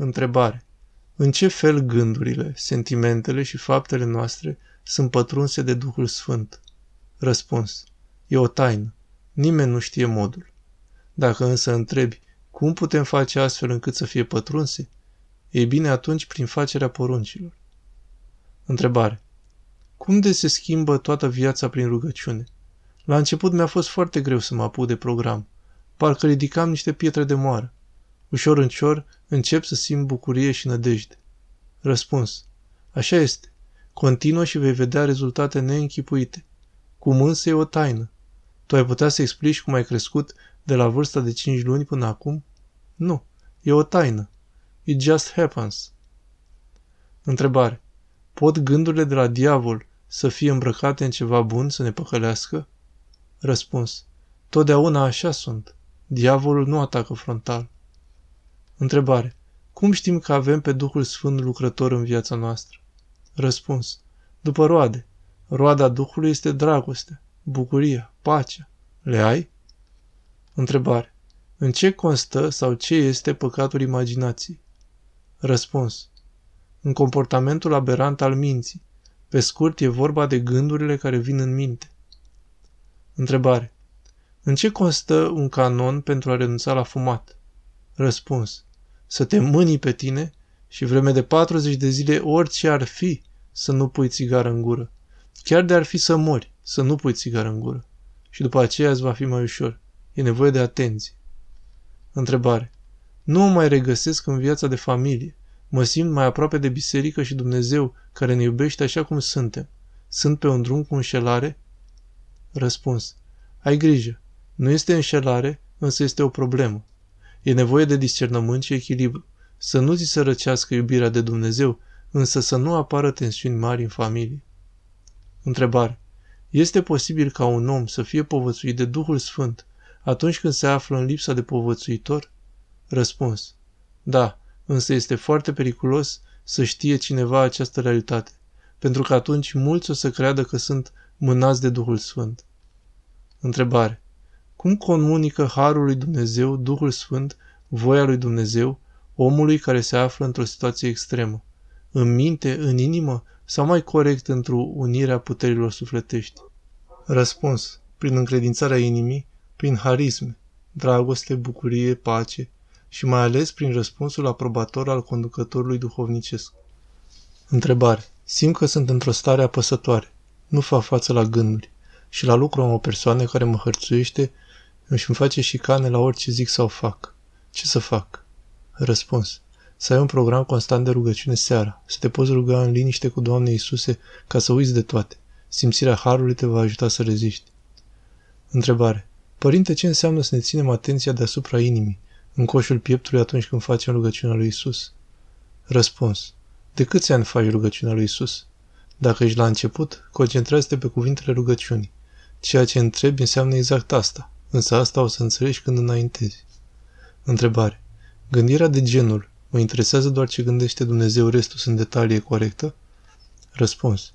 Întrebare. În ce fel gândurile, sentimentele și faptele noastre sunt pătrunse de Duhul Sfânt? Răspuns. E o taină. Nimeni nu știe modul. Dacă însă întrebi, cum putem face astfel încât să fie pătrunse? Ei bine, atunci prin facerea poruncilor. Întrebare. Cum de se schimbă toată viața prin rugăciune? La început mi-a fost foarte greu să mă apuc de program. Parcă ridicam niște pietre de moară. Ușor ușor încep să simt bucurie și nădejde. Răspuns. Așa este. Continuă și vei vedea rezultate neînchipuite. Cum însă e o taină. Tu ai putea să explici cum ai crescut de la vârsta de 5 luni până acum? Nu. E o taină. It just happens. Întrebare. Pot gândurile de la diavol să fie îmbrăcate în ceva bun să ne păcălească? Răspuns. Totdeauna așa sunt. Diavolul nu atacă frontal. Întrebare. Cum știm că avem pe Duhul Sfânt lucrător în viața noastră? Răspuns. După roade. Roada Duhului este dragostea, bucuria, pacea. Le ai? Întrebare. În ce constă sau ce este păcatul imaginației? Răspuns. În comportamentul aberant al minții. Pe scurt, e vorba de gândurile care vin în minte. Întrebare. În ce constă un canon pentru a renunța la fumat? Răspuns. Să te mânii pe tine și vreme de 40 de zile orice ar fi să nu pui țigară în gură. Chiar de ar fi să mori, să nu pui țigară în gură. Și după aceea îți va fi mai ușor. E nevoie de atenție. Întrebare. Nu mă mai regăsesc în viața de familie. Mă simt mai aproape de biserică și Dumnezeu, care ne iubește așa cum suntem. Sunt pe un drum cu înșelare? Răspuns. Ai grijă. Nu este înșelare, însă este o problemă. E nevoie de discernământ și echilibru. Să nu ți se răcească iubirea de Dumnezeu, însă să nu apară tensiuni mari în familie. Întrebare. Este posibil ca un om să fie povățuit de Duhul Sfânt atunci când se află în lipsa de povățuitor? Răspuns. Da, însă este foarte periculos să știe cineva această realitate, pentru că atunci mulți o să creadă că sunt mânați de Duhul Sfânt. Întrebare. Cum comunică Harul lui Dumnezeu, Duhul Sfânt, voia lui Dumnezeu, omului care se află într-o situație extremă? În minte, în inimă sau mai corect într-o unirea puterilor sufletești? Răspuns. Prin încredințarea inimii, prin harisme, dragoste, bucurie, pace și mai ales prin răspunsul aprobator al conducătorului duhovnicesc. Întrebare. Simt că sunt într-o stare apăsătoare. Nu fac față la gânduri și la lucru am o persoană care mă hărțuiește și îmi face și cane la orice zic sau fac. Ce să fac? Răspuns. Să ai un program constant de rugăciune seara, să te poți ruga în liniște cu Doamne Iisuse ca să uiți de toate. Simțirea Harului te va ajuta să reziști. Întrebare. Părinte, ce înseamnă să ne ținem atenția deasupra inimii, în coșul pieptului atunci când facem rugăciunea lui Isus? Răspuns. De câți ani faci rugăciunea lui Isus? Dacă ești la început, concentrează-te pe cuvintele rugăciunii. Ceea ce întrebi înseamnă exact asta, însă asta o să înțelegi când înaintezi. Întrebare. Gândirea de genul, mă interesează doar ce gândește Dumnezeu, restul sunt detalii corectă? Răspuns.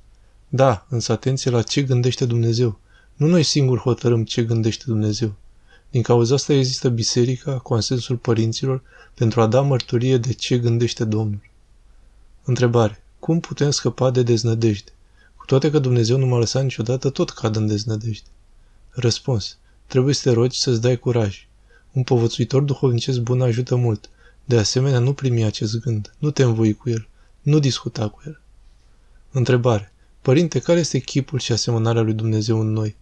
Da, însă atenție la ce gândește Dumnezeu. Nu noi singuri hotărâm ce gândește Dumnezeu. Din cauza asta există biserica, consensul părinților, pentru a da mărturie de ce gândește Domnul. Întrebare. Cum putem scăpa de deznădejde? Cu toate că Dumnezeu nu m-a lăsat niciodată, tot cad în deznădejde. Răspuns. Trebuie să te rogi să-ți dai curaj. Un povățuitor duhovnicesc bun ajută mult. De asemenea, nu primi acest gând. Nu te învoi cu el. Nu discuta cu el. Întrebare. Părinte, care este chipul și asemănarea lui Dumnezeu în noi?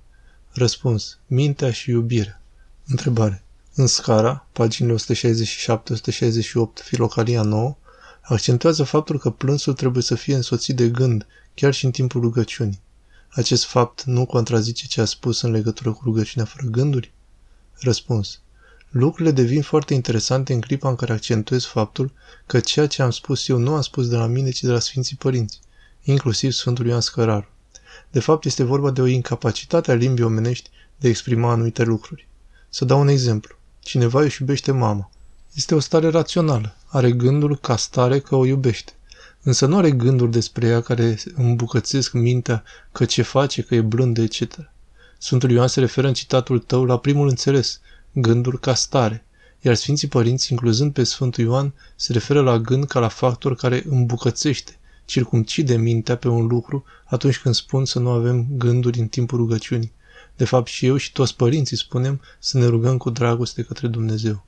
Răspuns. Mintea și iubirea. Întrebare. În scara, paginile 167-168, Filocalia 9, accentuează faptul că plânsul trebuie să fie însoțit de gând, chiar și în timpul rugăciunii. Acest fapt nu contrazice ce a spus în legătură cu rugăciunea fără gânduri? Răspuns. Lucrurile devin foarte interesante în clipa în care accentuez faptul că ceea ce am spus eu nu am spus de la mine, ci de la Sfinții Părinți, inclusiv Sfântul Ioan Scăraru. De fapt, este vorba de o incapacitate a limbii omenești de a exprima anumite lucruri. Să dau un exemplu. Cineva își iubește mama. Este o stare rațională. Are gândul ca stare că o iubește. Însă nu are gânduri despre ea care îmbucățesc mintea că ce face, că e blândă, etc. Sfântul Ioan se referă în citatul tău la primul înțeles, gândul ca stare. iar Sfinții Părinți, incluzând pe Sfântul Ioan, se referă la gând ca la factor care îmbucățește, circumcide mintea pe un lucru atunci când spun să nu avem gânduri în timpul rugăciunii. De fapt și eu și toți părinții spunem să ne rugăm cu dragoste către Dumnezeu.